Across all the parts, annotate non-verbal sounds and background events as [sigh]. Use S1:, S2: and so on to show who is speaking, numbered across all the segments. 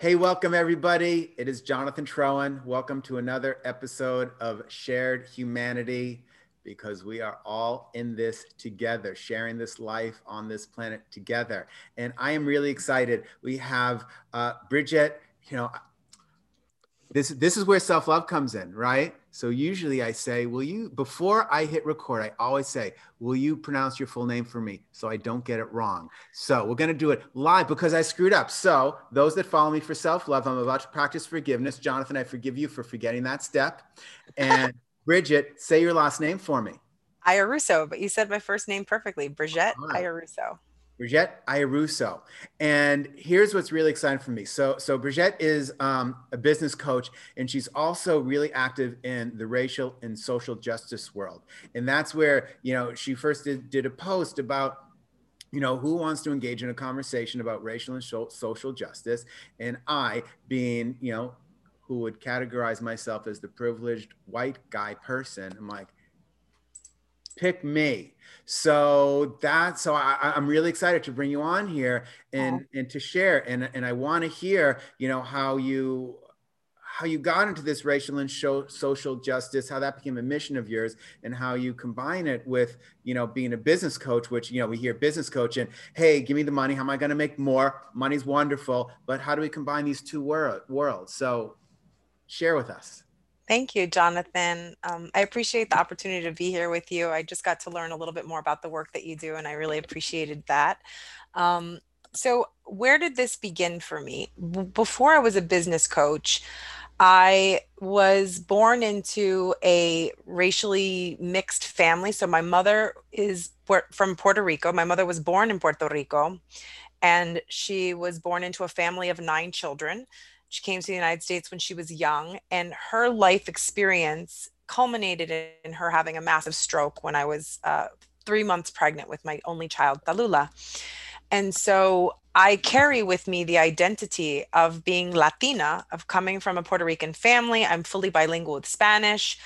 S1: Hey, welcome everybody. It is Jonathan Trowan. Welcome to another episode of Shared Humanity because we are all in this together, sharing this life on this planet together. And I am really excited. We have uh, Bridget, you know, this this is where self-love comes in right so usually i say will you before i hit record i always say will you pronounce your full name for me so i don't get it wrong so we're going to do it live because i screwed up so those that follow me for self-love i'm about to practice forgiveness jonathan i forgive you for forgetting that step and [laughs] bridget say your last name for me
S2: Iaruso, but you said my first name perfectly. Brigitte right. Ayaruso.
S1: Brigitte Ayaruso. And here's what's really exciting for me. So, so Brigitte is um, a business coach, and she's also really active in the racial and social justice world. And that's where, you know, she first did, did a post about you know, who wants to engage in a conversation about racial and social justice? And I, being, you know, who would categorize myself as the privileged white guy person, I'm like, pick me. So that so I, am really excited to bring you on here and and to share and and I want to hear you know how you how you got into this racial and show, social justice, how that became a mission of yours, and how you combine it with, you know, being a business coach, which, you know, we hear business coach and, hey, give me the money. How am I going to make more? Money's wonderful. But how do we combine these two wor- worlds? So share with us.
S2: Thank you, Jonathan. Um, I appreciate the opportunity to be here with you. I just got to learn a little bit more about the work that you do, and I really appreciated that. Um, so, where did this begin for me? Before I was a business coach, I was born into a racially mixed family. So, my mother is from Puerto Rico. My mother was born in Puerto Rico, and she was born into a family of nine children. She came to the United States when she was young, and her life experience culminated in her having a massive stroke when I was uh, three months pregnant with my only child, Talula. And so I carry with me the identity of being Latina, of coming from a Puerto Rican family. I'm fully bilingual with Spanish.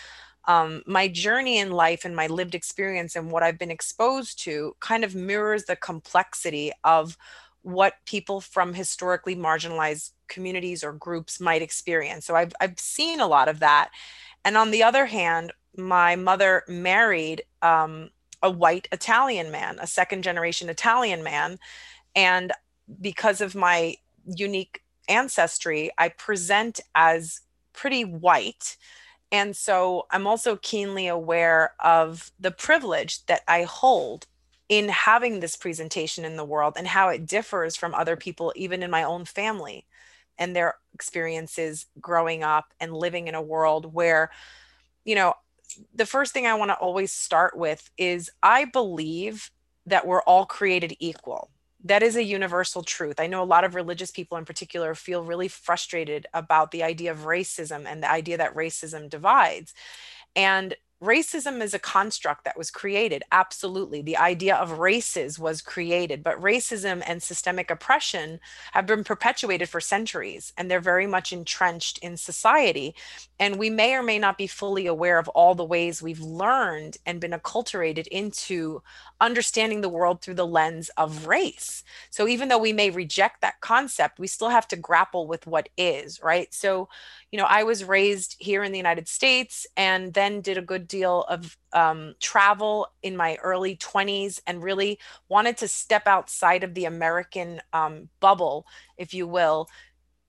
S2: Um, my journey in life and my lived experience and what I've been exposed to kind of mirrors the complexity of what people from historically marginalized communities or groups might experience. So I've, I've seen a lot of that. And on the other hand, my mother married um, a white Italian man, a second generation Italian man. And because of my unique ancestry, I present as pretty white. And so I'm also keenly aware of the privilege that I hold in having this presentation in the world and how it differs from other people, even in my own family and their experiences growing up and living in a world where, you know, the first thing I want to always start with is I believe that we're all created equal. That is a universal truth. I know a lot of religious people in particular feel really frustrated about the idea of racism and the idea that racism divides. And racism is a construct that was created absolutely. The idea of races was created but racism and systemic oppression have been perpetuated for centuries and they're very much entrenched in society. And we may or may not be fully aware of all the ways we've learned and been acculturated into understanding the world through the lens of race. So even though we may reject that concept we still have to grapple with what is right? So you know, I was raised here in the United States and then did a good deal of um, travel in my early 20s and really wanted to step outside of the American um, bubble, if you will,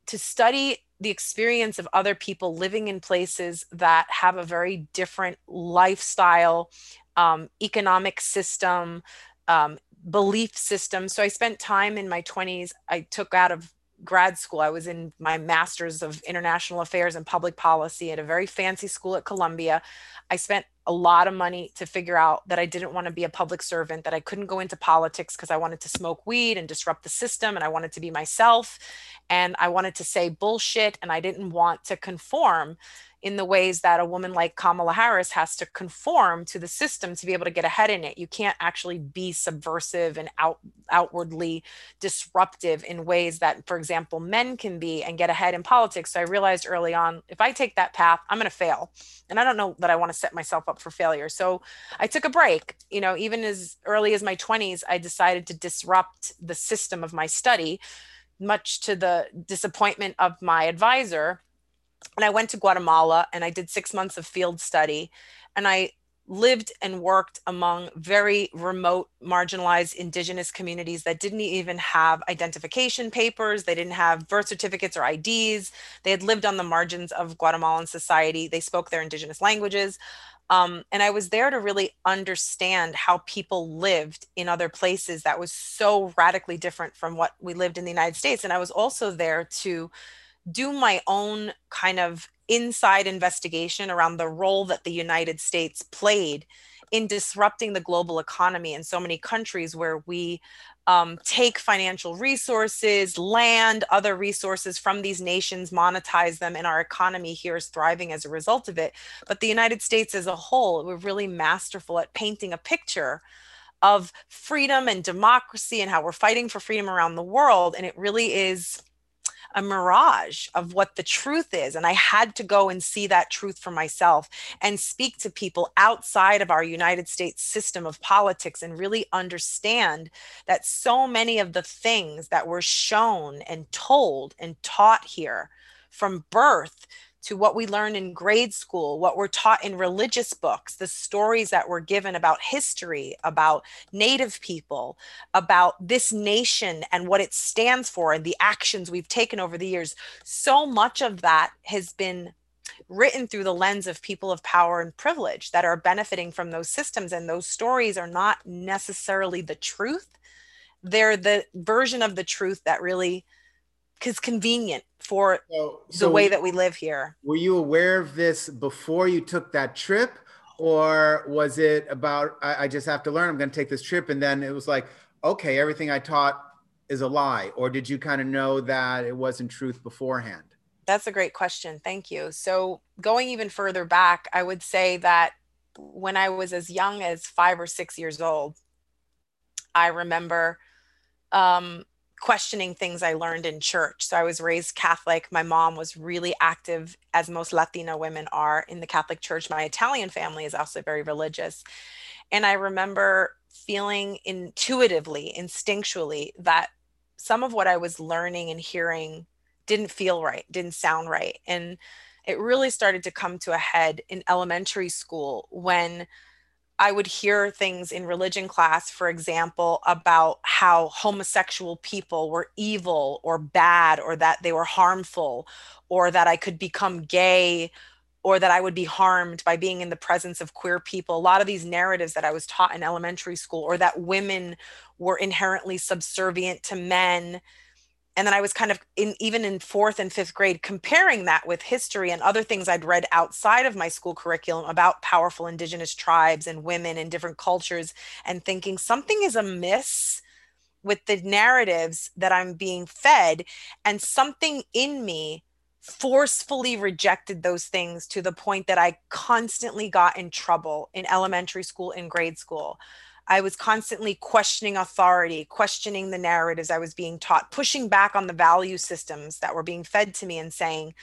S2: to study the experience of other people living in places that have a very different lifestyle, um, economic system, um, belief system. So I spent time in my 20s. I took out of grad school. I was in my master's of international affairs and public policy at a very fancy school at Columbia. I spent a lot of money to figure out that I didn't want to be a public servant, that I couldn't go into politics because I wanted to smoke weed and disrupt the system and I wanted to be myself and I wanted to say bullshit and I didn't want to conform in the ways that a woman like Kamala Harris has to conform to the system to be able to get ahead in it. You can't actually be subversive and out, outwardly disruptive in ways that, for example, men can be and get ahead in politics. So I realized early on, if I take that path, I'm going to fail. And I don't know that I want to set myself up for failure. So I took a break. You know, even as early as my 20s, I decided to disrupt the system of my study much to the disappointment of my advisor. And I went to Guatemala and I did six months of field study. And I lived and worked among very remote, marginalized indigenous communities that didn't even have identification papers. They didn't have birth certificates or IDs. They had lived on the margins of Guatemalan society. They spoke their indigenous languages. Um, and I was there to really understand how people lived in other places that was so radically different from what we lived in the United States. And I was also there to do my own kind of inside investigation around the role that the United States played in disrupting the global economy in so many countries where we um, take financial resources, land, other resources from these nations, monetize them, and our economy here is thriving as a result of it. But the United States as a whole, we're really masterful at painting a picture of freedom and democracy and how we're fighting for freedom around the world. And it really is a mirage of what the truth is. And I had to go and see that truth for myself and speak to people outside of our United States system of politics and really understand that so many of the things that were shown and told and taught here from birth to what we learn in grade school, what we're taught in religious books, the stories that were given about history, about Native people, about this nation and what it stands for, and the actions we've taken over the years. So much of that has been written through the lens of people of power and privilege that are benefiting from those systems. And those stories are not necessarily the truth, they're the version of the truth that really is convenient for so, so the way that we live here.
S1: Were you aware of this before you took that trip? Or was it about, I, I just have to learn, I'm going to take this trip. And then it was like, okay, everything I taught is a lie. Or did you kind of know that it wasn't truth beforehand?
S2: That's a great question. Thank you. So, going even further back, I would say that when I was as young as five or six years old, I remember um, questioning things I learned in church. So I was raised Catholic. My mom was really active, as most Latina women are in the Catholic Church. My Italian family is also very religious. And I remember feeling intuitively, instinctually, that some of what I was learning and hearing didn't feel right, didn't sound right. And it really started to come to a head in elementary school when I would hear things in religion class, for example, about how homosexual people were evil or bad or that they were harmful or that I could become gay or that I would be harmed by being in the presence of queer people. A lot of these narratives that I was taught in elementary school or that women were inherently subservient to men and then I was kind of in even in fourth and fifth grade comparing that with history and other things I'd read outside of my school curriculum about powerful indigenous tribes and women in different cultures and thinking something is amiss with the narratives that I'm being fed and something in me forcefully rejected those things to the point that I constantly got in trouble in elementary school and grade school. I was constantly questioning authority, questioning the narratives I was being taught, pushing back on the value systems that were being fed to me and saying,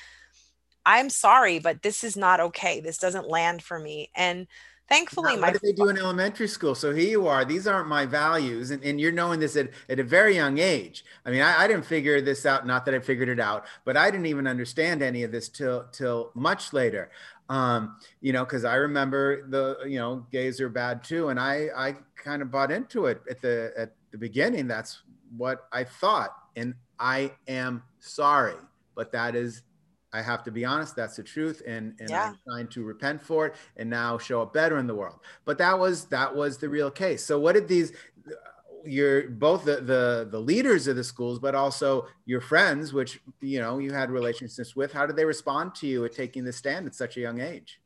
S2: I'm sorry, but this is not okay. This doesn't land for me. And thankfully,
S1: what did they do in elementary school? So here you are. These aren't my values, and, and you're knowing this at, at a very young age. I mean, I, I didn't figure this out. Not that I figured it out, but I didn't even understand any of this till till much later um, you know, because I remember the, you know, gays are bad too, and I I kind of bought into it at the at the beginning. That's what I thought, and I am sorry, but that is. I have to be honest, that's the truth. And, and yeah. I'm trying to repent for it and now show up better in the world. But that was that was the real case. So what did these uh, your both the, the the leaders of the schools but also your friends which you know you had relationships with how did they respond to you at taking the stand at such a young age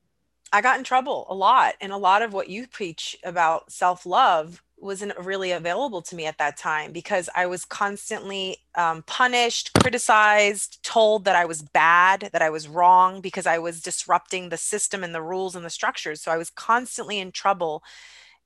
S2: i got in trouble a lot and a lot of what you preach about self-love wasn't really available to me at that time because i was constantly um, punished criticized told that i was bad that i was wrong because i was disrupting the system and the rules and the structures. So i was constantly in trouble.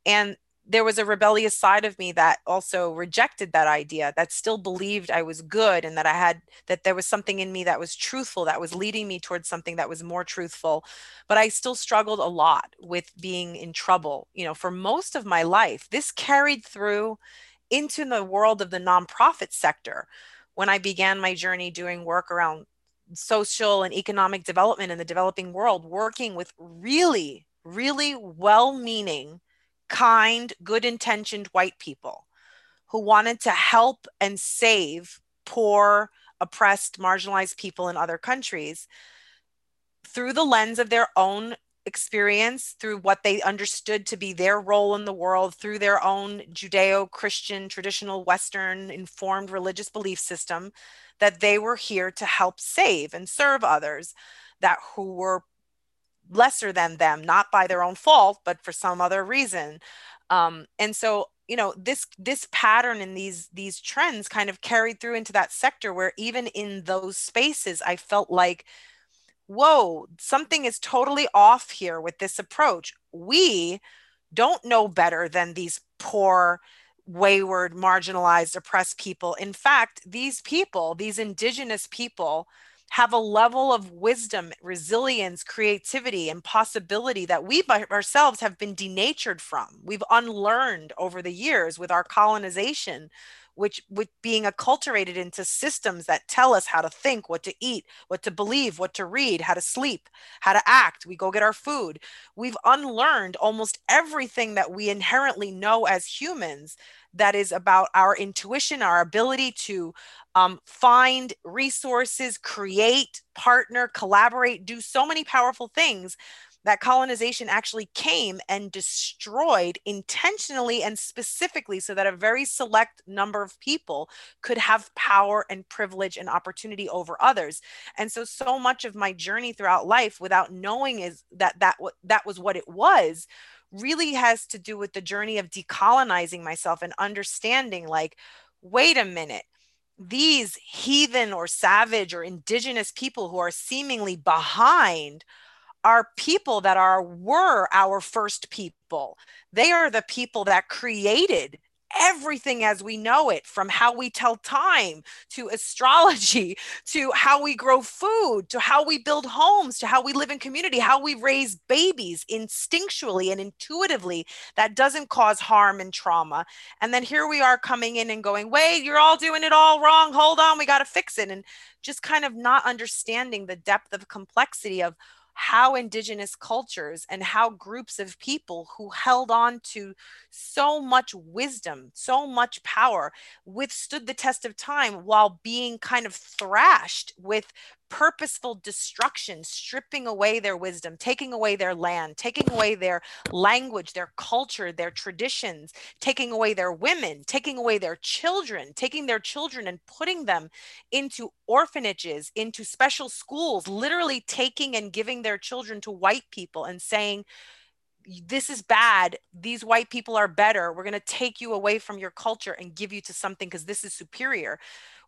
S2: And there was a rebellious side of me that also rejected that idea that still believed i was good and that i had that there was something in me that was truthful that was leading me towards something that was more truthful. But i still struggled a lot with being in trouble you know for most of my life. This carried through into the world of the nonprofit sector when I began my journey doing work around social and economic development in the developing world, working with really, really well meaning, kind, good intentioned white people who wanted to help and save poor, oppressed, marginalized people in other countries through the lens of their own experience, through what they understood to be their role in the world, through their own Judeo Christian, traditional Western informed religious belief system, that they were here to help save and serve others that who were lesser than them, not by their own fault, but for some other reason. Um, and so you know this this pattern and these these trends kind of carried through into that sector where even in those spaces i felt like whoa something is totally off here with this approach we don't know better than these poor wayward marginalized oppressed people in fact these people these indigenous people have a level of wisdom, resilience, creativity, and possibility that we by ourselves have been denatured from. We've unlearned over the years with our colonization, which with being acculturated into systems that tell us how to think, what to eat, what to believe, what to read, how to sleep, how to act. We go get our food. We've unlearned almost everything that we inherently know as humans that is about our intuition, our ability to um, find resources, create, partner, collaborate, do so many powerful things that colonization actually came and destroyed intentionally and specifically so that a very select number of people could have power and privilege and opportunity over others. And so so much of my journey throughout life without knowing is that that that was what it was really has to do with the journey of decolonizing myself and understanding like wait a minute these heathen or savage or indigenous people who are seemingly behind are people that are were our first people. They are the people that created everything as we know it from how we tell time to astrology [laughs] to how we grow food to how we build homes to how we live in community how we raise babies instinctually and intuitively that doesn't cause harm and trauma. And then here we are coming in and going wait you're all doing it all wrong. Hold on we got to fix it. And just kind of not understanding the depth of complexity of how indigenous cultures and how groups of people who held on to so much wisdom, so much power, withstood the test of time while being kind of thrashed with purposeful destruction, stripping away their wisdom, taking away their land, taking away their language, their culture, their traditions, taking away their women, taking away their children, taking their children and putting them into orphanages, into special schools, literally taking and giving their children to white people and saying, this is bad. These white people are better. We're going to take you away from your culture and give you to something because this is superior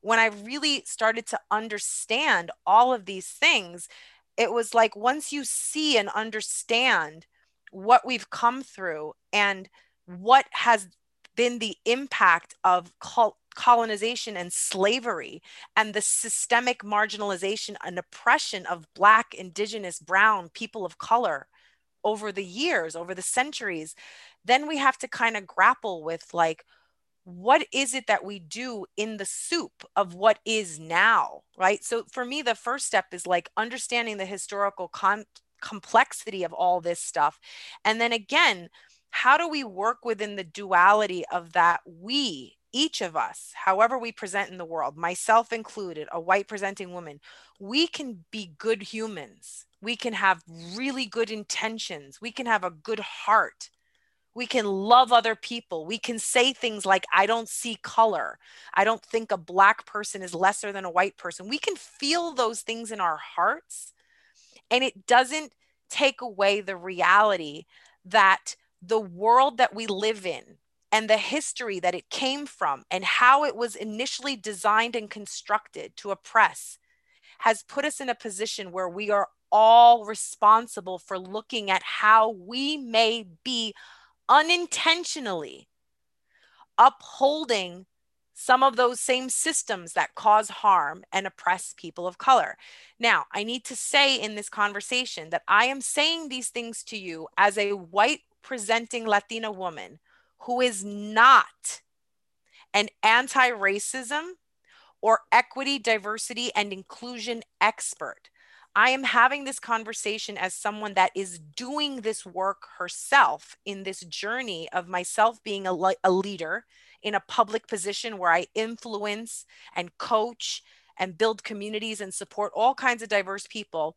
S2: when I really started to understand all of these things, it was like once you see and understand what we've come through and what has been the impact of col- colonization and slavery and the systemic marginalization and oppression of Black, Indigenous, Brown, people of color over the years, over the centuries, then we have to kind of grapple with like, what is it that we do in the soup of what is now right? So for me the first step is like understanding the historical con- complexity of all this stuff. And then again how do we work within the duality of that we each of us however we present in the world myself included a white presenting woman we can be good humans. We can have really good intentions. We can have a good heart we can love other people. We can say things like, I don't see color. I don't think a black person is lesser than a white person. We can feel those things in our hearts. And it doesn't take away the reality that the world that we live in and the history that it came from and how it was initially designed and constructed to oppress has put us in a position where we are all responsible for looking at how we may be unintentionally upholding some of those same systems that cause harm and oppress people of color. Now, I need to say in this conversation that I am saying these things to you as a white presenting Latina woman who is not an anti racism or equity, diversity, and inclusion expert. I am having this conversation as someone that is doing this work herself in this journey of myself being a, a leader in a public position where I influence and coach and build communities and support all kinds of diverse people.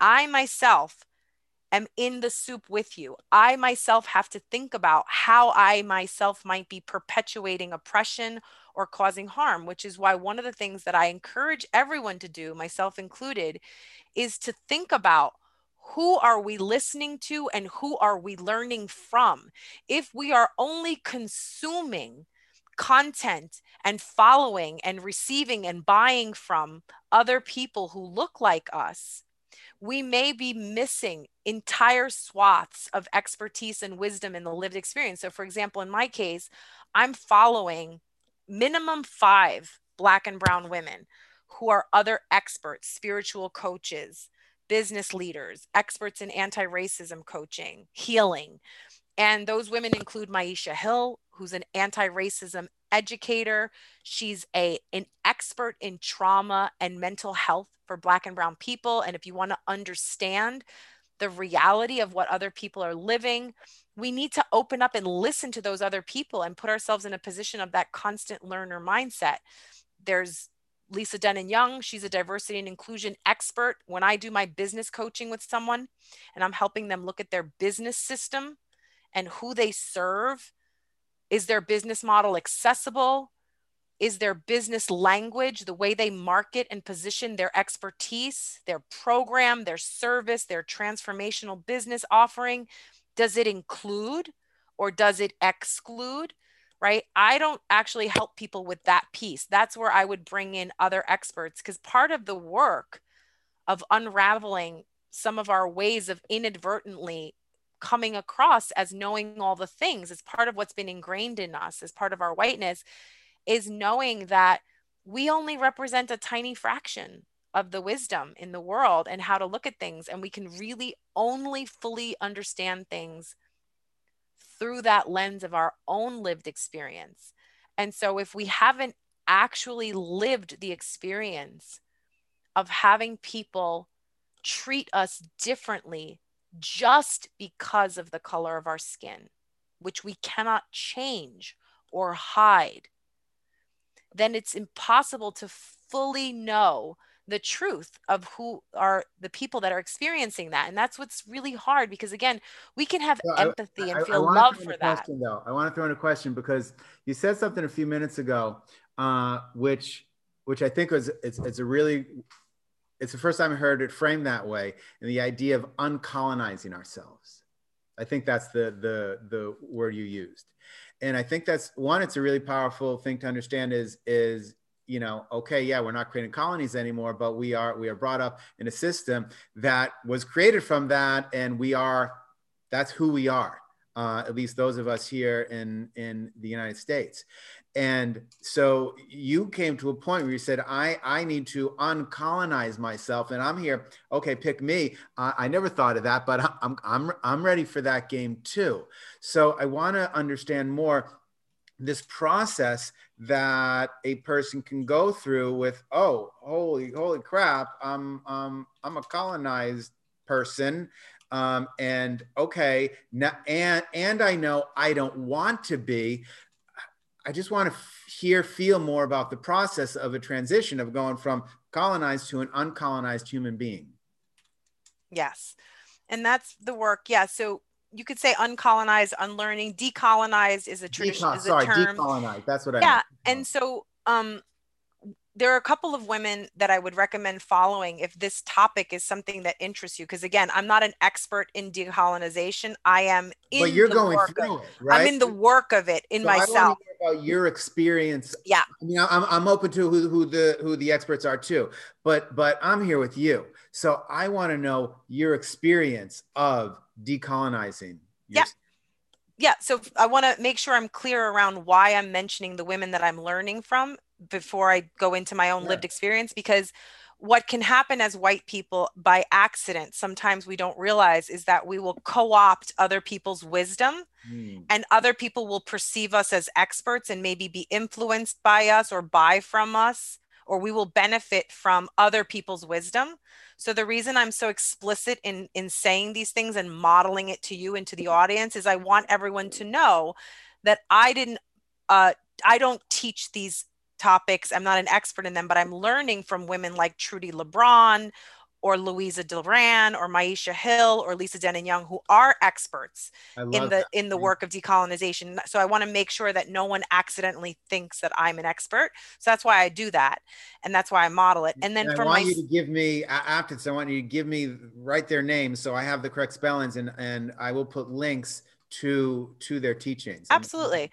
S2: I myself am in the soup with you. I myself have to think about how I myself might be perpetuating oppression or causing harm, which is why one of the things that I encourage everyone to do, myself included, is to think about who are we listening to and who are we learning from? If we are only consuming content and following and receiving and buying from other people who look like us, we may be missing entire swaths of expertise and wisdom in the lived experience. So, for example, in my case, I'm following minimum five Black and Brown women who are other experts, spiritual coaches, business leaders, experts in anti racism coaching, healing. And those women include Myisha Hill, who's an anti racism educator. She's a, an expert in trauma and mental health for Black and Brown people. And if you want to understand the reality of what other people are living, we need to open up and listen to those other people and put ourselves in a position of that constant learner mindset. There's Lisa Denon Young, she's a diversity and inclusion expert. When I do my business coaching with someone and I'm helping them look at their business system and who they serve, is their business model accessible? is their business language, the way they market and position their expertise, their program, their service, their transformational business offering. Does it include or does it exclude? Right. I don't actually help people with that piece. That's where I would bring in other experts because part of the work of unraveling some of our ways of inadvertently coming across as knowing all the things is part of what's been ingrained in us as part of our whiteness is knowing that we only represent a tiny fraction of the wisdom in the world and how to look at things. And we can really only fully understand things through that lens of our own lived experience. And so, if we haven't actually lived the experience of having people treat us differently just because of the color of our skin, which we cannot change or hide, then it's impossible to fully know the truth of who are the people that are experiencing that and that's what's really hard because again we can have empathy I, and feel I, I love for that
S1: question, though i want to throw in a question because you said something a few minutes ago uh, which which i think was it's, it's a really it's the first time i heard it framed that way and the idea of uncolonizing ourselves i think that's the the the word you used and I think that's one. It's a really powerful thing to understand. Is is you know okay yeah we're not creating colonies anymore but we are we are brought up in a system that was created from that and we are that's who we are uh, at least those of us here in in the united states. And so you came to a point where you said i i need to uncolonize myself and i'm here okay pick me. Uh, i never thought of that but [laughs] i'm i'm i'm ready for that game too. So i want to understand more this process that a person can go through with oh holy holy crap i'm um i'm a colonized person um, and okay now and and i know i don't want to be I just want to f- hear, feel more about the process of a transition of going from colonized to an uncolonized human being.
S2: Yes. And that's the work. Yeah. So you could say uncolonized, unlearning, decolonized is a tradition. Decol- is a
S1: sorry,
S2: term.
S1: decolonized. That's what I
S2: Yeah. And so um, there are a couple of women that I would recommend following if this topic is something that interests you. Because again, I'm not an expert in decolonization. I am in
S1: but you're going through
S2: of,
S1: it, right?
S2: I'm in the work of it in so myself.
S1: about your experience.
S2: Yeah.
S1: I mean, I'm, I'm open to who, who the who the experts are too, but but I'm here with you, so I want to know your experience of decolonizing.
S2: Yeah. Yeah, so I want to make sure I'm clear around why I'm mentioning the women that I'm learning from before I go into my own yeah. lived experience because what can happen as white people by accident sometimes we don't realize is that we will co-opt other people's wisdom mm. and other people will perceive us as experts and maybe be influenced by us or buy from us or we will benefit from other people's wisdom. So the reason I'm so explicit in in saying these things and modeling it to you and to the audience is I want everyone to know that I didn't uh, I don't teach these topics. I'm not an expert in them, but I'm learning from women like Trudi Lebron or Louisa Duran or Myisha Hill or Lisa Denon Young who are experts in the
S1: that.
S2: in the work of decolonization. So I want to make sure that no one accidentally thinks that I'm an expert. So that's why I do that, and that's why I model it. And then
S1: And I want
S2: my
S1: you to give me after this. I want you to give me write their names so I have the correct spellings, and and I will put links to to their teachings.
S2: Absolutely.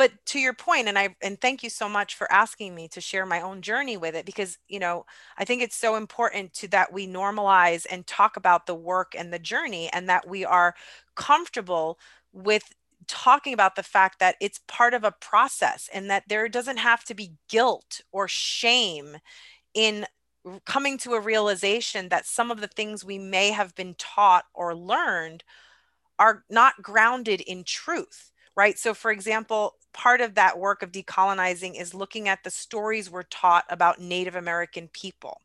S2: But to your point and i and thank you so much for asking me to share my own journey with it because you know i think it's so important to that we normalize and talk about the work and the journey and that we are comfortable with talking about the fact that it's part of a process and that there doesn't have to be guilt or shame in coming to a realization that some of the things we may have been taught or learned are not grounded in truth right? So for example part of that work of decolonizing is looking at the stories we're taught about native american people.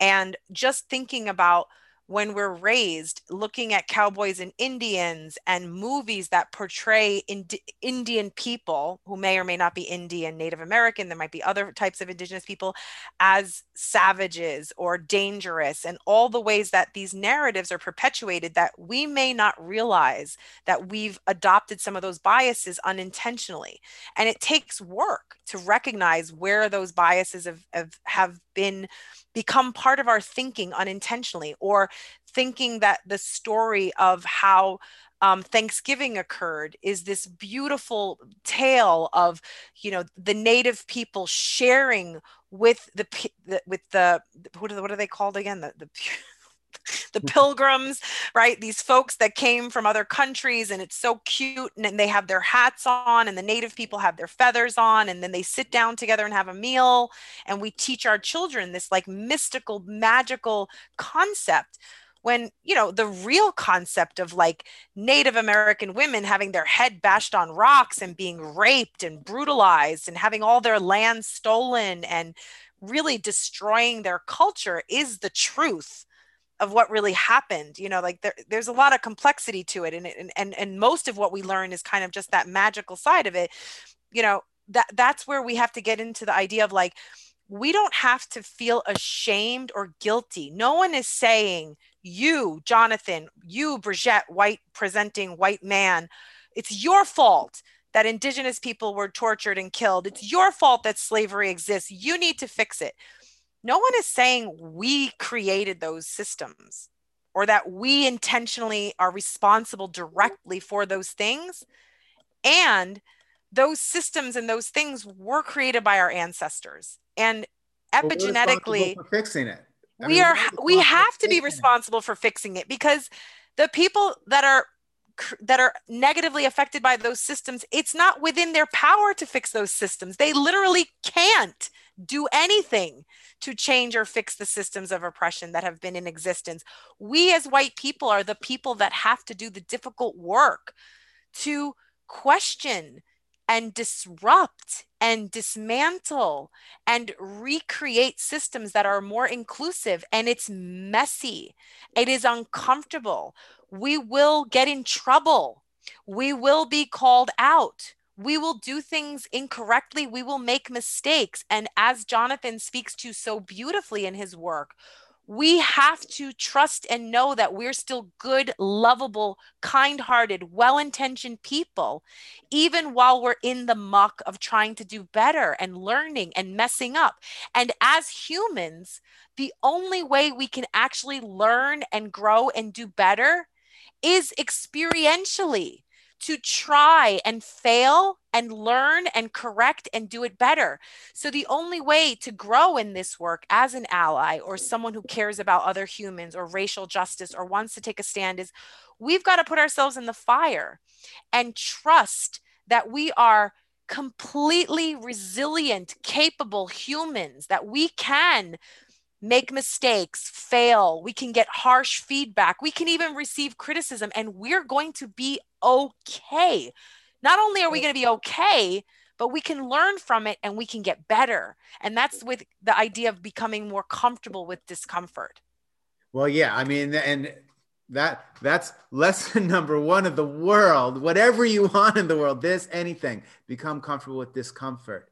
S2: And just thinking about when we're raised looking at cowboys and indians and movies that portray Ind- indian people who may or may not be indian native american there might be other types of indigenous people as savages or dangerous and all the ways that these narratives are perpetuated that we may not realize that we've adopted some of those biases unintentionally. And it takes work to recognize where those biases have, have, have been become part of our thinking unintentionally or thinking that the story of how um, Thanksgiving occurred is this beautiful tale of, you know, the native people sharing with the, the with the what are, what are they called again? The, the [laughs] the pilgrims, right? These folks that came from other countries, and it's so cute. And they have their hats on, and the native people have their feathers on, and then they sit down together and have a meal. And we teach our children this like mystical, magical concept when you know the real concept of like native american women having their head bashed on rocks and being raped and brutalized and having all their land stolen and really destroying their culture is the truth of what really happened you know like there, there's a lot of complexity to it and, and and and most of what we learn is kind of just that magical side of it you know that that's where we have to get into the idea of like we don't have to feel ashamed or guilty. No one is saying you jonathan you Brigitte, white presenting white man it's your fault that indigenous people were tortured and killed. It's your fault that slavery exists. You need to fix it no one is saying we created those systems or that we intentionally are responsible directly for those things. And those systems and those things were created by our ancestors. And epigenetically,
S1: for fixing it. I
S2: we
S1: mean,
S2: are we
S1: responsible
S2: have to be
S1: fixing it.
S2: responsible for fixing it because the people that are that are negatively affected by those systems it's not within their power to fix those systems. They literally can't do anything to change or fix the systems of oppression that have been in existence. We as white people are the people that have to do the difficult work to question and disrupt and dismantle and recreate systems that are more inclusive and it's messy. It is uncomfortable. We will get in trouble. We will be called out. We will do things incorrectly. We will make mistakes. And as jonathan speaks to so beautifully in his work we have to trust and know that we're still good lovable kind-hearted well-intentioned people even while we're in the muck of trying to do better and learning and messing up. And as humans, the only way we can actually learn and grow and do better is experientially to try and fail and learn and correct and do it better. So, the only way to grow in this work as an ally or someone who cares about other humans or racial justice or wants to take a stand is we've got to put ourselves in the fire and trust that we are completely resilient, capable humans, that we can make mistakes, fail, we can get harsh feedback, we can even receive criticism, and we're going to be okay. Not only are we going to be okay, but we can learn from it and we can get better. And that's with the idea of becoming more comfortable with discomfort.
S1: Well, yeah, I mean, and that that's lesson [laughs] number one of the world. Whatever you want in the world, this anything, become comfortable with discomfort.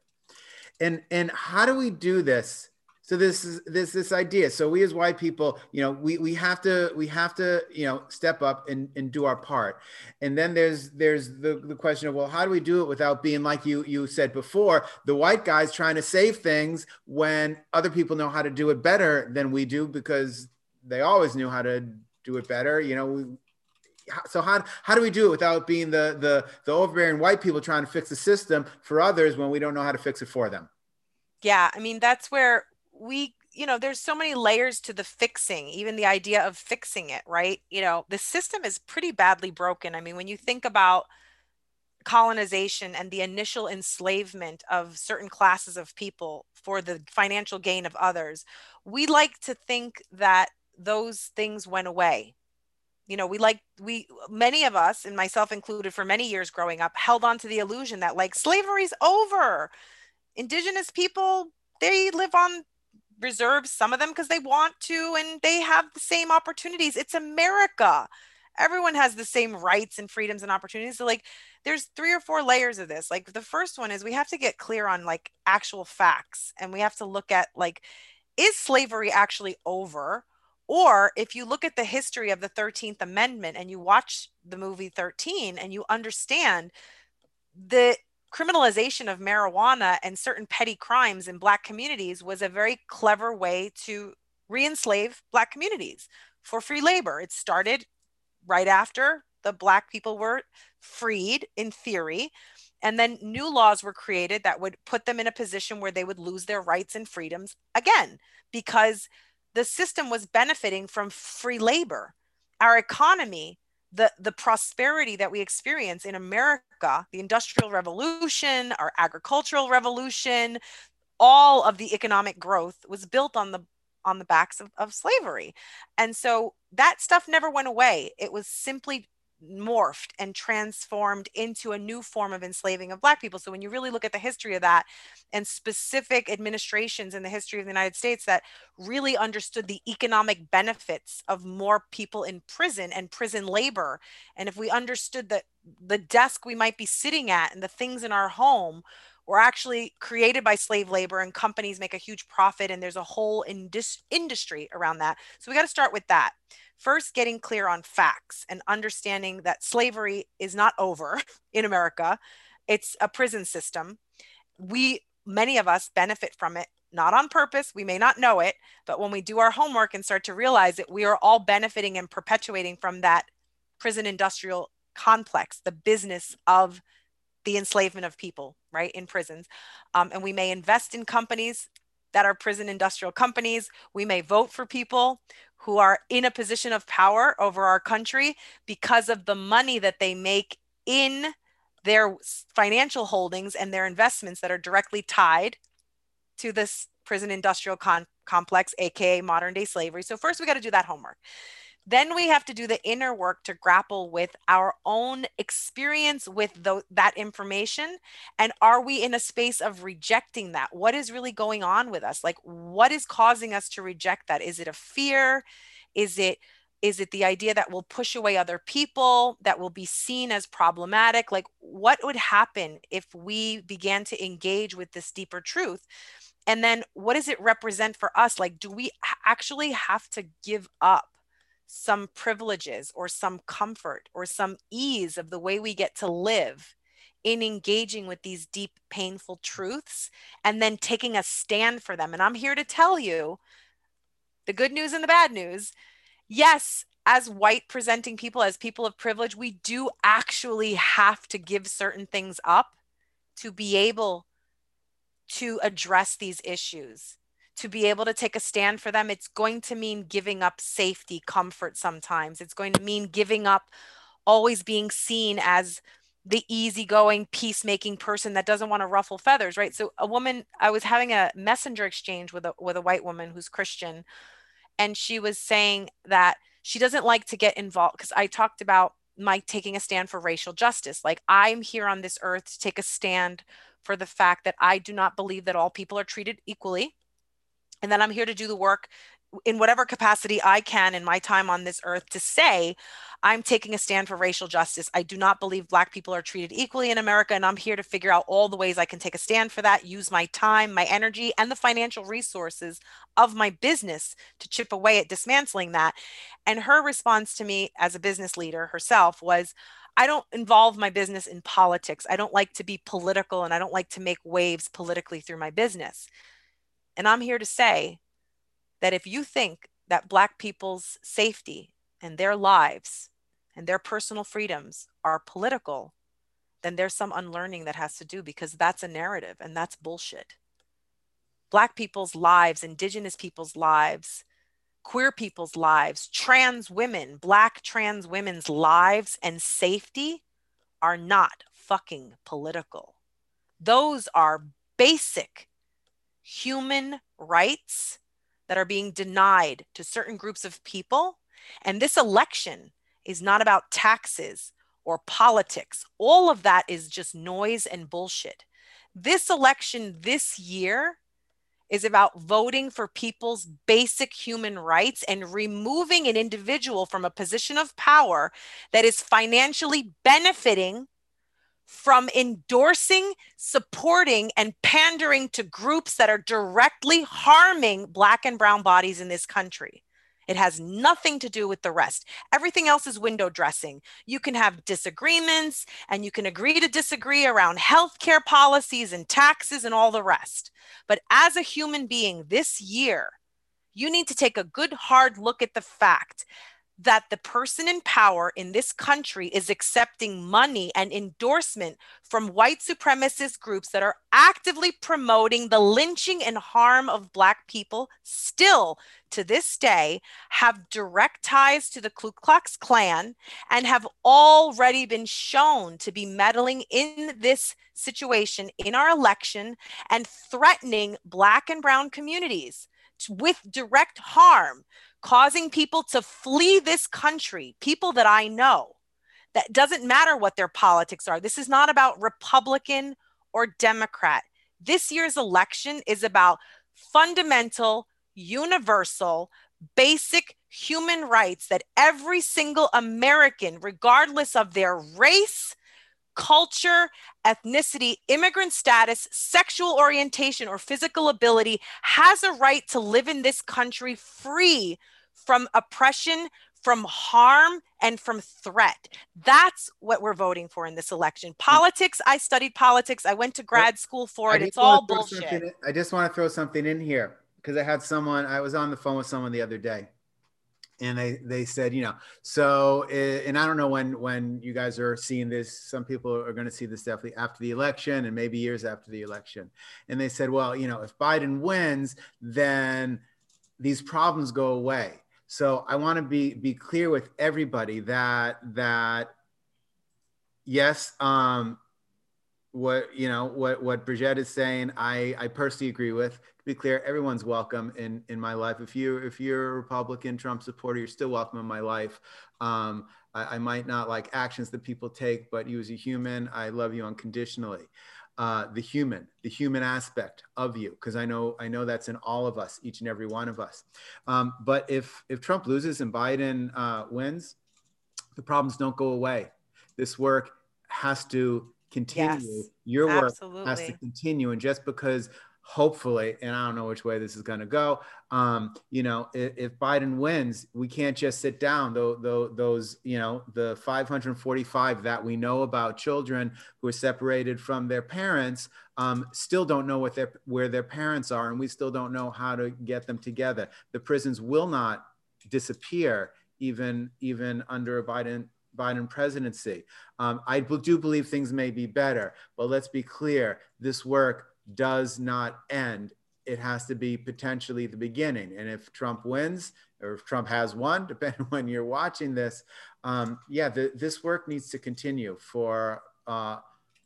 S1: And and how do we do this? So this is this this idea. So we as white people you know we we have to we have to you know step up and, and do our part. And then there's there's the, the question of well how do we do it without being like you you said before the white guys trying to save things when other people know how to do it better than we do because they always knew how to do it better you know? We, so how, how do we do it without being the the the overbearing white people trying to fix the system for others when we don't know how to fix it for them?
S2: Yeah i mean that's where we you know there's so many layers to the fixing even the idea of fixing it right? You know the system is pretty badly broken. I mean when you think about colonization and the initial enslavement of certain classes of people for the financial gain of others we like to think that those things went away. You know we like we many of us and myself included for many years growing up held on to the illusion that like slavery's over. Indigenous people they live on reserves some of them because they want to and they have the same opportunities. It's america. Everyone has the same rights and freedoms and opportunities. So like there's three or four layers of this. Like the first one is we have to get clear on like actual facts and we have to look at like is slavery actually over? Or if you look at the history of the 13th amendment and you watch the movie 13 and you understand the criminalization of marijuana and certain petty crimes in black communities was a very clever way to re-enslave black communities for free labor. It started right after the black people were freed in theory and then new laws were created that would put them in a position where they would lose their rights and freedoms again because the system was benefiting from free labor. Our economy the the prosperity that we experience in America, the industrial revolution, our agricultural revolution, all of the economic growth was built on the on the backs of, of slavery. And so that stuff never went away. It was simply morphed and transformed into a new form of enslaving of black people. So when you really look at the history of that and specific administrations in the history of the united states that really understood the economic benefits of more people in prison and prison labor and if we understood that the desk we might be sitting at and the things in our home were actually created by slave labor and companies make a huge profit and there's a whole indus- industry around that. So we got to start with that First, getting clear on facts and understanding that slavery is not over [laughs] in America. It's a prison system. We, many of us, benefit from it, not on purpose. We may not know it, but when we do our homework and start to realize it, we are all benefiting and perpetuating from that prison industrial complex, the business of the enslavement of people, right, in prisons. Um, and we may invest in companies that are prison industrial companies. We may vote for people who are in a position of power over our country because of the money that they make in their financial holdings and their investments that are directly tied to this prison industrial con- complex, aka modern day slavery. So, first, we got to do that homework. Then we have to do the inner work to grapple with our own experience with the, that information. And are we in a space of rejecting that? What is really going on with us? Like, what is causing us to reject that? Is it a fear? Is it is it the idea that we'll push away other people that will be seen as problematic like what would happen if we began to engage with this deeper truth and then what does it represent for us like do we actually have to give up some privileges or some comfort or some ease of the way we get to live in engaging with these deep, painful truths and then taking a stand for them. And I'm here to tell you the good news and the bad news. Yes, as white presenting people, as people of privilege, we do actually have to give certain things up to be able to address these issues to be able to take a stand for them, it's going to mean giving up safety, comfort sometimes. It's going to mean giving up always being seen as the easygoing, peacemaking person that doesn't want to ruffle feathers, right? So a woman, I was having a messenger exchange with a with a white woman who's Christian, and she was saying that she doesn't like to get involved because I talked about my taking a stand for racial justice. Like I'm here on this earth to take a stand for the fact that I do not believe that all people are treated equally and that I'm here to do the work in whatever capacity I can in my time on this earth to say, I'm taking a stand for racial justice. I do not believe Black people are treated equally in America. And I'm here to figure out all the ways I can take a stand for that, use my time, my energy, and the financial resources of my business to chip away at dismantling that. And her response to me as a business leader herself was, I don't involve my business in politics. I don't like to be political and I don't like to make waves politically through my business. And I'm here to say that if you think that Black people's safety and their lives and their personal freedoms are political, then there's some unlearning that has to do because that's a narrative and that's bullshit. Black people's lives, Indigenous people's lives, queer people's lives, trans women, Black trans women's lives and safety are not fucking political. Those are basic human rights that are being denied to certain groups of people. And this election is not about taxes or politics. All of that is just noise and bullshit. This election this year is about voting for people's basic human rights and removing an individual from a position of power that is financially benefiting from endorsing, supporting, and pandering to groups that are directly harming Black and Brown bodies in this country. It has nothing to do with the rest. Everything else is window dressing. You can have disagreements and you can agree to disagree around healthcare policies and taxes and all the rest. But as a human being this year, you need to take a good hard look at the fact that the person in power in this country is accepting money and endorsement from white supremacist groups that are actively promoting the lynching and harm of Black people, still to this day have direct ties to the Ku Klux Klan and have already been shown to be meddling in this situation in our election and threatening Black and Brown communities with direct harm causing people to flee this country, people that I know. That doesn't matter what their politics are. This is not about Republican or Democrat. This year's election is about fundamental, universal, basic human rights that every single American, regardless of their race, culture, ethnicity, immigrant status, sexual orientation, or physical ability, has a right to live in this country free from oppression, from harm, and from threat. That's what we're voting for in this election. Politics, I studied politics. I went to grad school for it. It's all bullshit.
S1: I just want to throw something in here because I had someone, I was on the phone with someone the other day and they they said you know so eh, and i don't know when when you guys are seeing this some people are going to see this definitely after the election and maybe years after the election and they said well you know if biden wins then these problems go away. So I want to be be clear with everybody that that yes, um, what you know what what Brigitte is saying, I I personally agree with. Be clear, everyone's welcome in in my life. If you if you're a Republican Trump supporter, you're still welcome in my life. Um, I, I might not like actions that people take, but you as a human, I love you unconditionally uh, the human, the human aspect of you, because I know I know that's in all of us, each and every one of us. Um, but if if Trump loses and Biden uh, wins, the problems don't go away. This work has to continue. Yes, Your work absolutely. has to continue, and just because hopefully, and I don't know which way this is going to go. Um, you know, if, if, Biden wins, we can't just sit down. Though, though, those, you know, the 545 that we know about children who are separated from their parents um, still don't know what their where their parents are, and we still don't know how to get them together. The prisons will not disappear even even under a Biden Biden presidency. Um, I do believe things may be better, but let's be clear: this work does not end. It has to be potentially the beginning. And if Trump wins, or if Trump has won, [laughs] depending when you're watching this, um, yeah, the, this work needs to continue for uh,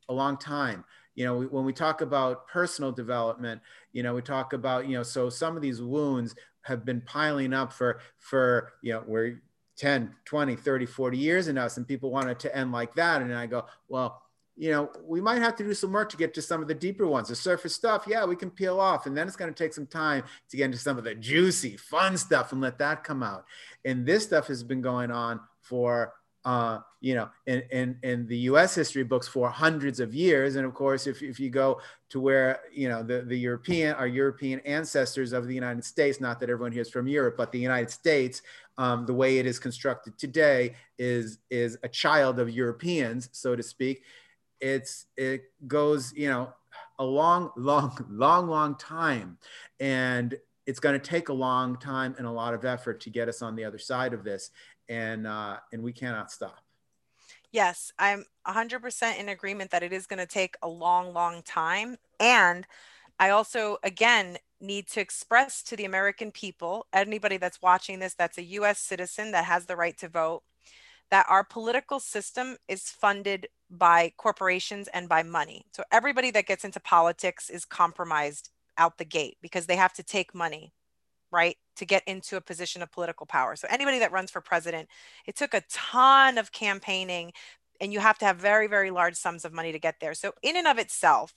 S1: a long time. You know, when we talk about personal development, you know, we talk about, you know, so some of these wounds have been piling up for, for, you know, we're 10, 20, 30, 40 years in us and people want it to end like that. And I go, well, you know, we might have to do some work to get to some of the deeper ones. The surface stuff, yeah, we can peel off. And then it's going to take some time to get into some of the juicy, fun stuff and let that come out. And this stuff has been going on for, uh, you know, in, in, in the US history books for hundreds of years. And of course, if, if you go to where, you know, the, the European, our European ancestors of the United States, not that everyone here is from Europe, but the United States, um, the way it is constructed today is, is a child of Europeans, so to speak it's it goes you know a long long long long time. And it's going to take a long time and a lot of effort to get us on the other side of this. And uh, and we cannot stop.
S2: Yes i'm 100% in agreement that it is going to take a long long time. And i also again need to express to the american people anybody that's watching this that's a us citizen that has the right to vote that our political system is funded by corporations and by money. So everybody that gets into politics is compromised out the gate because they have to take money, right, to get into a position of political power. So anybody that runs for president, it took a ton of campaigning and you have to have very, very large sums of money to get there. So in and of itself,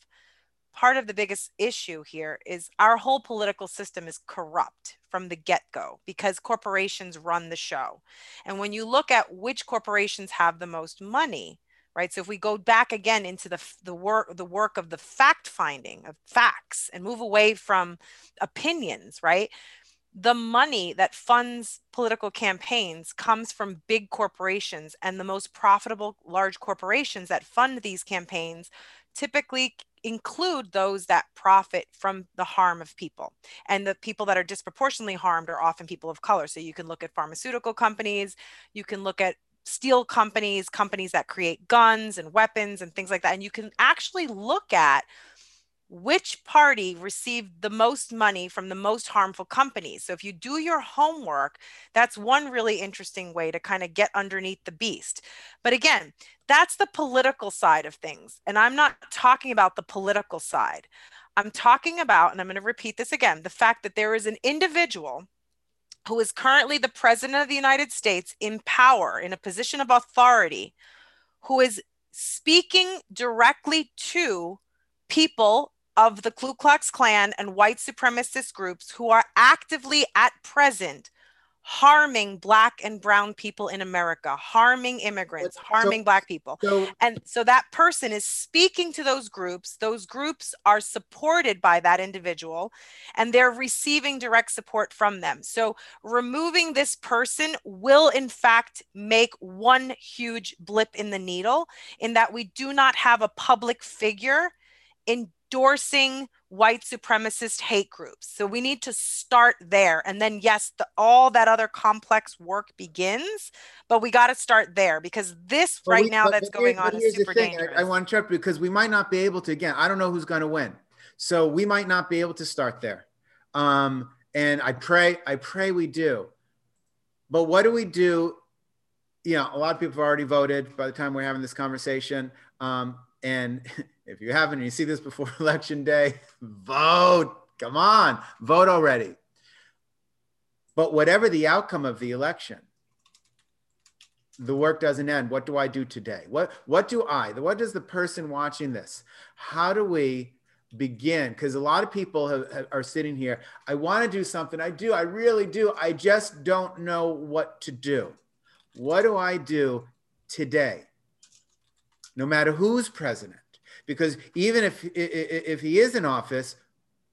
S2: part of the biggest issue here is our whole political system is corrupt from the get-go because corporations run the show. And when you look at which corporations have the most money, right? So if we go back again into the the work the work of the fact finding of facts and move away from opinions, right? the money that funds political campaigns comes from big corporations and the most profitable large corporations that fund these campaigns typically include those that profit from the harm of people. And the people that are disproportionately harmed are often people of color. So you can look at pharmaceutical companies, you can look at steel companies, companies that create guns and weapons and things like that. And you can actually look at which party received the most money from the most harmful companies. So if you do your homework, that's one really interesting way to kind of get underneath the beast. But again, that's the political side of things. And I'm not talking about the political side. I'm talking about, and I'm going to repeat this again, the fact that there is an individual who is currently the president of the United States in power, in a position of authority, who is speaking directly to people of the Ku Klux Klan and white supremacist groups who are actively at present harming black and brown people in America, harming immigrants, harming so, black people. So, and so that person is speaking to those groups. Those groups are supported by that individual and they're receiving direct support from them. So removing this person will in fact make one huge blip in the needle in that we do not have a public figure in endorsing white supremacist hate groups. So we need to start there. And then, yes, the, all that other complex work begins, but we got to start there because this well, right we, now that's going on is super dangerous.
S1: I, I want to interrupt because we might not be able to, again, I don't know who's going to win. So we might not be able to start there. Um, and I pray, I pray we do. But what do we do? You know, a lot of people have already voted by the time we're having this conversation. Um, and [laughs] if you haven't and you see this before [laughs] election day, vote. Come on, vote already. But whatever the outcome of the election, the work doesn't end. What do I do today? What what do I? What does the person watching this? How do we begin? Because a lot of people have, have, are sitting here. I want to do something. I do. I really do. I just don't know what to do. What do I do today? No matter who's president because even if if he is in office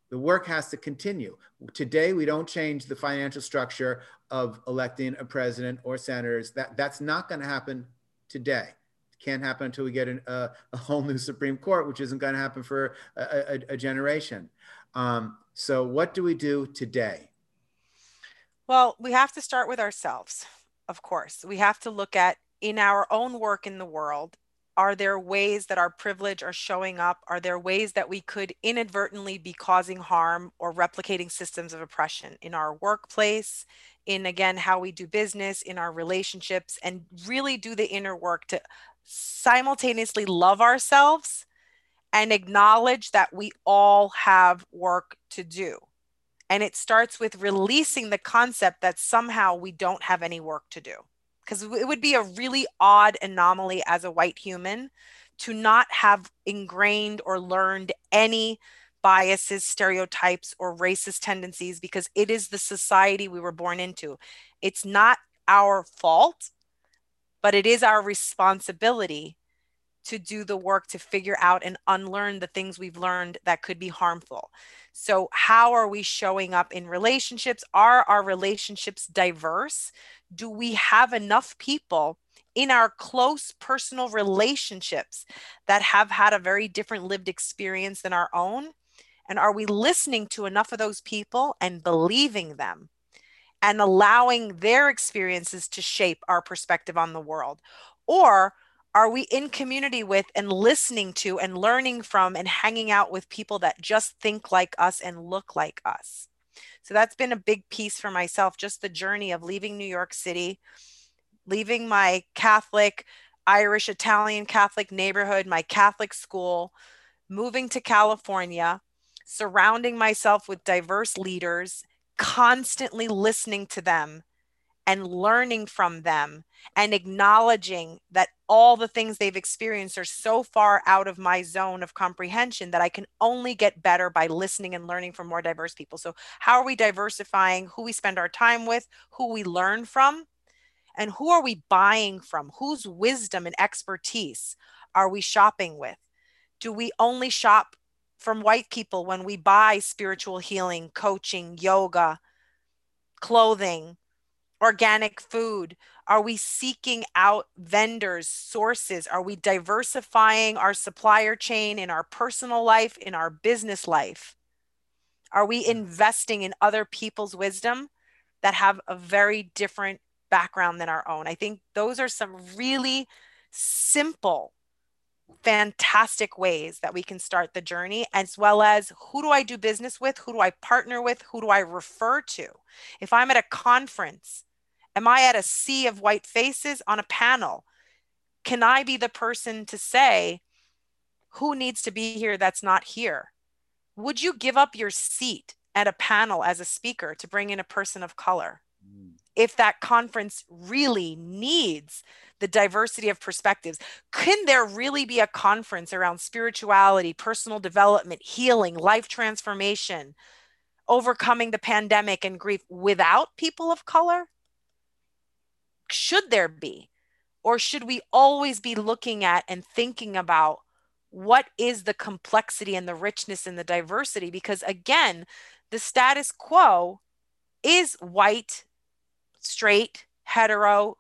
S1: the work has to continue. Today we don't change the financial structure of electing a president or senators. That that's not going to happen today. It can't happen until we get an, a, a, whole new supreme court which isn't going to happen for a, a, a generation. Um, so what do we do today?
S2: Well we have to start with ourselves of course. We have to look at in our own work in the world are there ways that our privilege are showing up? Are there ways that we could inadvertently be causing harm or replicating systems of oppression in our workplace, in again, how we do business, in our relationships, and really do the inner work to simultaneously love ourselves and acknowledge that we all have work to do. And it starts with releasing the concept that somehow we don't have any work to do because it would be a really odd anomaly as a white human to not have ingrained or learned any biases, stereotypes, or racist tendencies because it is the society we were born into. It's not our fault, but it is our responsibility to do the work to figure out and unlearn the things we've learned that could be harmful. So, how are we showing up in relationships? Are our relationships diverse? Do we have enough people in our close personal relationships that have had a very different lived experience than our own? And are we listening to enough of those people and believing them and allowing their experiences to shape our perspective on the world? Or are we in community with and listening to and learning from and hanging out with people that just think like us and look like us? So that's been a big piece for myself, just the journey of leaving New York City, leaving my Catholic, Irish, Italian Catholic neighborhood, my Catholic school, moving to California, surrounding myself with diverse leaders, constantly listening to them and learning from them and acknowledging that all the things they've experienced are so far out of my zone of comprehension that I can only get better by listening and learning from more diverse people. So, how are we diversifying who we spend our time with, who we learn from, and who are we buying from? Whose wisdom and expertise are we shopping with? Do we only shop from white people when we buy spiritual healing, coaching, yoga, clothing, organic food? Are we seeking out vendors, sources? Are we diversifying our supplier chain in our personal life, in our business life? Are we mm. investing in other people's wisdom that have a very different background than our own? I think those are some really simple, fantastic ways that we can start the journey, as well as who do I do business with? Who do I partner with? Who do I refer to? If I'm at a conference Am I at a sea of white faces on a panel? Can I be the person to say, who needs to be here that's not here? Would you give up your seat at a panel as a speaker to bring in a person of color? Mm. If that conference really needs the diversity of perspectives, can there really be a conference around spirituality, personal development, healing, life transformation, overcoming the pandemic and grief without people of color? Should there be? Or should we always be looking at and thinking about what is the complexity and the richness and the diversity? Because again, the status quo is white, straight, hetero,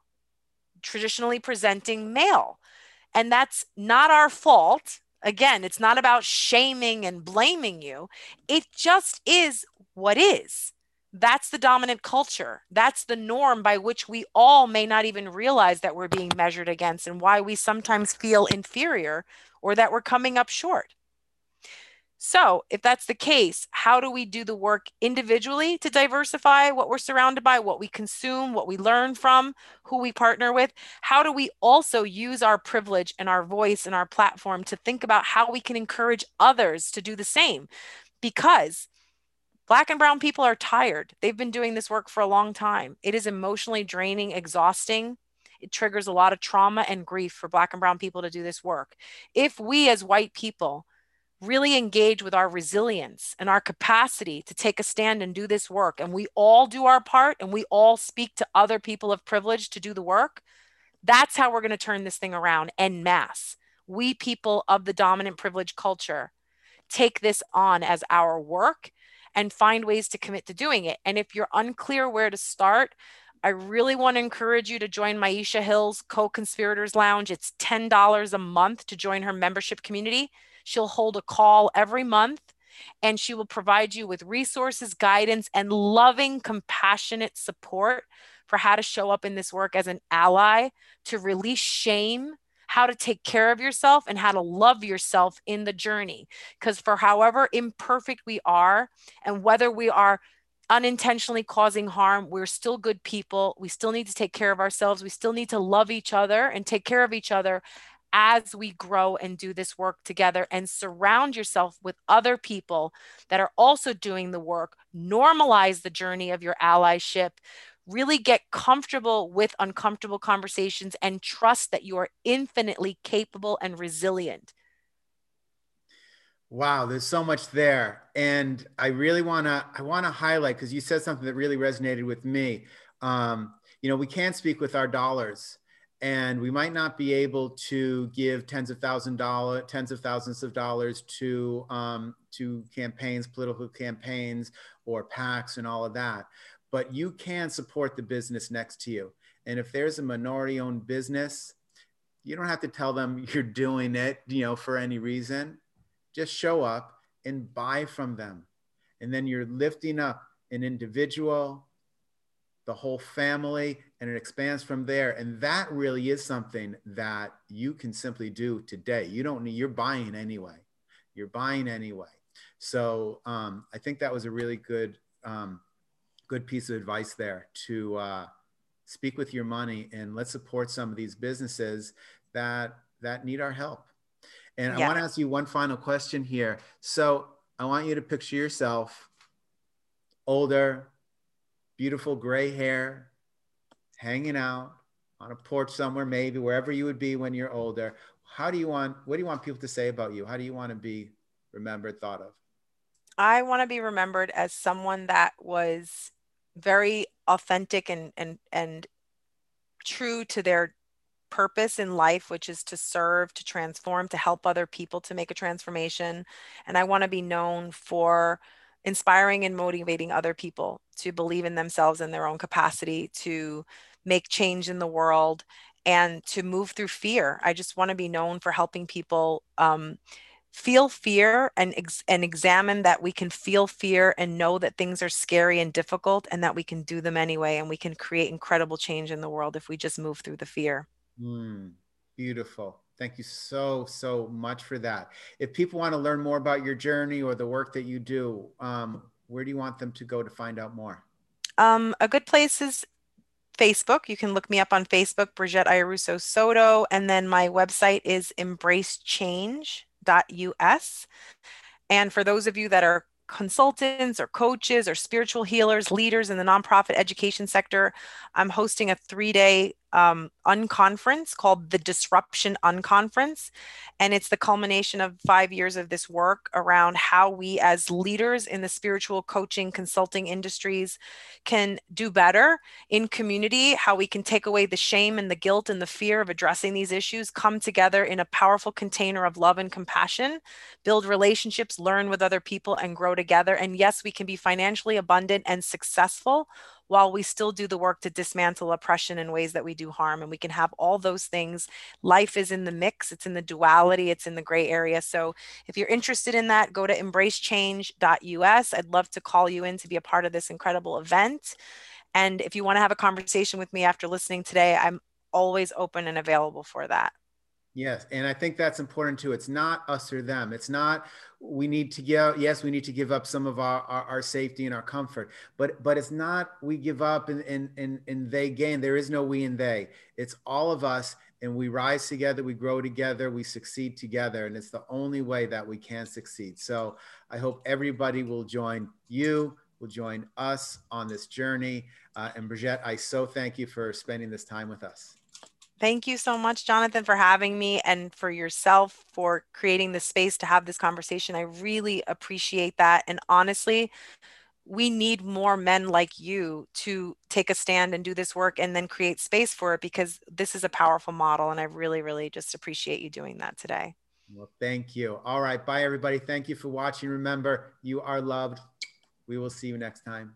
S2: traditionally presenting male. And that's not our fault. Again, it's not about shaming and blaming you. It just is what is. That's the dominant culture. That's the norm by which we all may not even realize that we're being measured against and why we sometimes feel inferior or that we're coming up short. So, if that's the case, how do we do the work individually to diversify what we're surrounded by, what we consume, what we learn from, who we partner with? How do we also use our privilege and our voice and our platform to think about how we can encourage others to do the same? Because Black and brown people are tired. They've been doing this work for a long time. It is emotionally draining, exhausting. It triggers a lot of trauma and grief for Black and brown people to do this work. If we, as white people, really engage with our resilience and our capacity to take a stand and do this work, and we all do our part and we all speak to other people of privilege to do the work, that's how we're going to turn this thing around en masse. We, people of the dominant privilege culture, take this on as our work and find ways to commit to doing it. And if you're unclear where to start, I really want to encourage you to join Myisha Hill's Co Conspirators Lounge. It's $10 a month to join her membership community. She'll hold a call every month and she will provide you with resources, guidance, and loving, compassionate support for how to show up in this work as an ally to release shame how to take care of yourself and how to love yourself in the journey. Because for however imperfect we are, and whether we are unintentionally causing harm, we're still good people. We still need to take care of ourselves. We still need to love each other and take care of each other as we grow and do this work together and surround yourself with other people that are also doing the work. Normalize the journey of your allyship really get comfortable with uncomfortable conversations and trust that you are infinitely capable and resilient.
S1: Wow, there's so much there. And I really want to I want to highlight because you said something that really resonated with me. Um, you know, we can't speak with our dollars and we might not be able to give tens of thousand dollar tens of thousands of dollars to um, to campaigns political campaigns or pacs and all of that but you can support the business next to you. And if there's a minority owned business you don't have to tell them [laughs] you're doing it you know for any reason. Just show up and buy from them. And then you're lifting up an individual the whole family and it expands from there. And that really is something that you can simply do today. You don't need you're buying anyway. You're buying anyway. So um, i think that was a really good um, good piece of advice there to uh, speak with your money and let's support some of these businesses that that need our help and yeah. i want to ask you one final question here so i want you to picture yourself older beautiful gray hair, hanging out on a porch somewhere, maybe wherever you would be when you're older. How do you want, what do you want people to say about you? How do you want to be remembered, thought of?
S2: I want to be remembered as someone that was very authentic and and and true to their purpose in life, which is to serve, to transform, to help other people to make a transformation. And I want to be known for inspiring and motivating other people to believe in themselves and their own capacity to make change in the world and to move through fear. I just want to be known for helping people um, feel fear and ex- and examine that we can feel fear and know that things are scary and difficult and that we can do them anyway and we can create incredible change in the world if we just move through the fear.
S1: Mm, beautiful. Thank you so, so much for that. If people want to learn more about your journey or the work that you do, um, where do you want them to go to find out more?
S2: Um, a good place is Facebook. You can look me up on Facebook, Brigitte Iaruso Soto. And then my website is embracechange.us. And for those of you that are consultants or coaches or spiritual healers, leaders in the nonprofit education sector, I'm hosting a three day um, unconference called the Disruption Unconference. And it's the culmination of five years of this work around how we, as leaders in the spiritual coaching consulting industries, can do better in community, how we can take away the shame and the guilt and the fear of addressing these issues, come together in a powerful container of love and compassion, build relationships, learn with other people, and grow together. And yes, we can be financially abundant and successful while we still do the work to dismantle oppression in ways that we do harm. And we can have all those things. Life is in the mix, it's in the duality, it's in the gray area. So if you're interested in that, go to embracechange.us. I'd love to call you in to be a part of this incredible event. And if you want to have a conversation with me after listening today, I'm always open and available for that.
S1: Yes, and I think that's important too. It's not us or them. It's not we need to give. Yes, we need to give up some of our, our, our safety and our comfort, but but it's not we give up and, and and and they gain. There is no we and they. It's all of us, and we rise together. We grow together. We succeed together, and it's the only way that we can succeed. So I hope everybody will join you. Will join us on this journey. Uh, and Brigitte, I so thank you for spending this time with us.
S2: Thank you so much, Jonathan, for having me and for yourself for creating the space to have this conversation. I really appreciate that. And honestly, we need more men like you to take a stand and do this work and then create space for it because this is a powerful model. And I really, really just appreciate you doing that today.
S1: Well, thank you. All right. Bye, everybody. Thank you for watching. Remember, you are loved. We will see you next time.